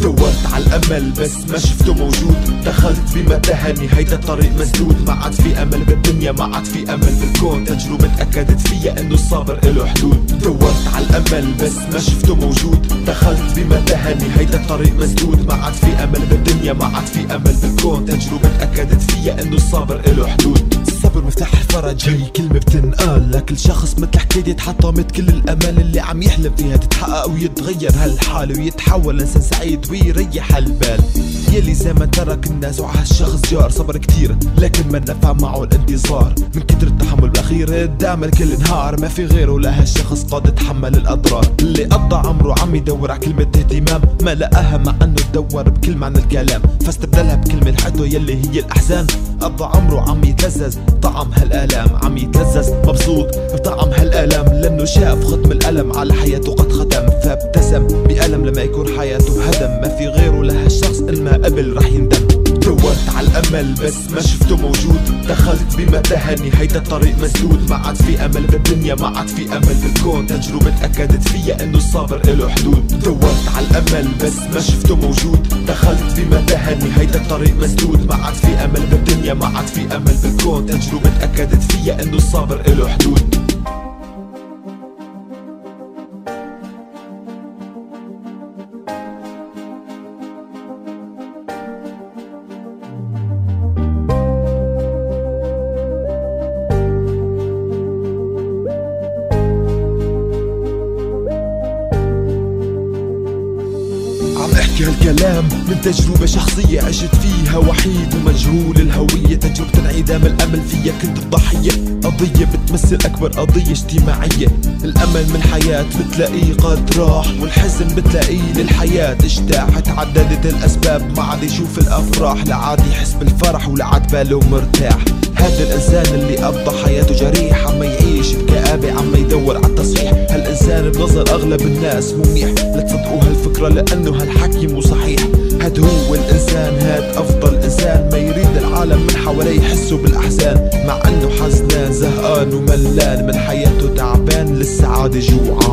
دورت على الأمل بس ما شفته موجود. دخلت بمتاهة هيدا الطريق مسدود. ما عاد في أمل بالدنيا ما عاد في أمل بالكون. تجربة أكدت فيا إنه الصبر له حدود. دورت على الأمل بس ما شفته موجود. دخلت بمتاهة هيدا الطريق مسدود. ما عاد في أمل بالدنيا ما عاد في أمل بالكون. تجربة أكدت فيا إنه الصبر له حدود. الصبر مفتاح الفرج هي كلمة بتنقال. لكل شخص مثل حكايتي تحطمت كل الأمال اللي عم يحلم فيها. تتحقق ويتغير هالحال ويتحول لإنسان سعيد ويريح البال يلي زي ما ترك الناس وعالشخص جار. صبر كتير لكن ما نفع معه الانتظار. من كتر التحمل بالاخير قدام الكل انهار. ما في غيره لهالشخص قاد يتحمل الأضرار. اللي قضى عمره عم يدور على كلمة اهتمام. ما لقاها مع إنه تدور بكل معنى الكلام. فاستبدلها بكلمة الحدوة يلي هي الأحزان. قضى عمره عم يتلذذ طعم هالالام عم يتلذذ مبسوط. بطعم هالالام لأنه شاف ختم الألم. على حياته قد ختم. فابتسم بألم لما يكون حياته هدم ما في غيره لهالشخص إن قبل رح يندم. دورت على الأمل بس ما شفته موجود. دخلت بمتاهة هيدا الطريق مسدود. ما عاد في أمل بالدنيا ما عاد في أمل بالكون. تجربة أكدت فيا إنه الصبر له حدود. دورت على الأمل بس ما شفته موجود. دخلت بمتاهة هيدا الطريق مسدود. ما عاد في أمل بالدنيا ما عاد في أمل بالكون. تجربة أكدت فيا إنه الصبر له حدود. أحكي هالكلام من تجربة شخصية عشت فيها وحيد ومجهول. الهوية تجربة انعدام الأمل فيها كنت الضحية. قضية بتمثل أكبر قضية اجتماعية. الأمل من حياة بتلاقيه قد راح والحزن بتلاقيه للحياة. اجتاح تعددت الأسباب ما عاد يشوف الأفراح. لا عاد يحس بالفرح ولا عاد باله مرتاح. هذا الإنسان اللي قضى حياته جريح عم يعيش بنظر أغلب الناس مميح. لا تصدقوا هالفكرة لأنه هالحكي مو صحيح. هاد هو الإنسان هاد أفضل إنسان. ما يريد العالم من حواليه يحسوا بالأحزان. مع أنه حزنان زهقان وملان. من حياته تعبان للسعادة جوعان.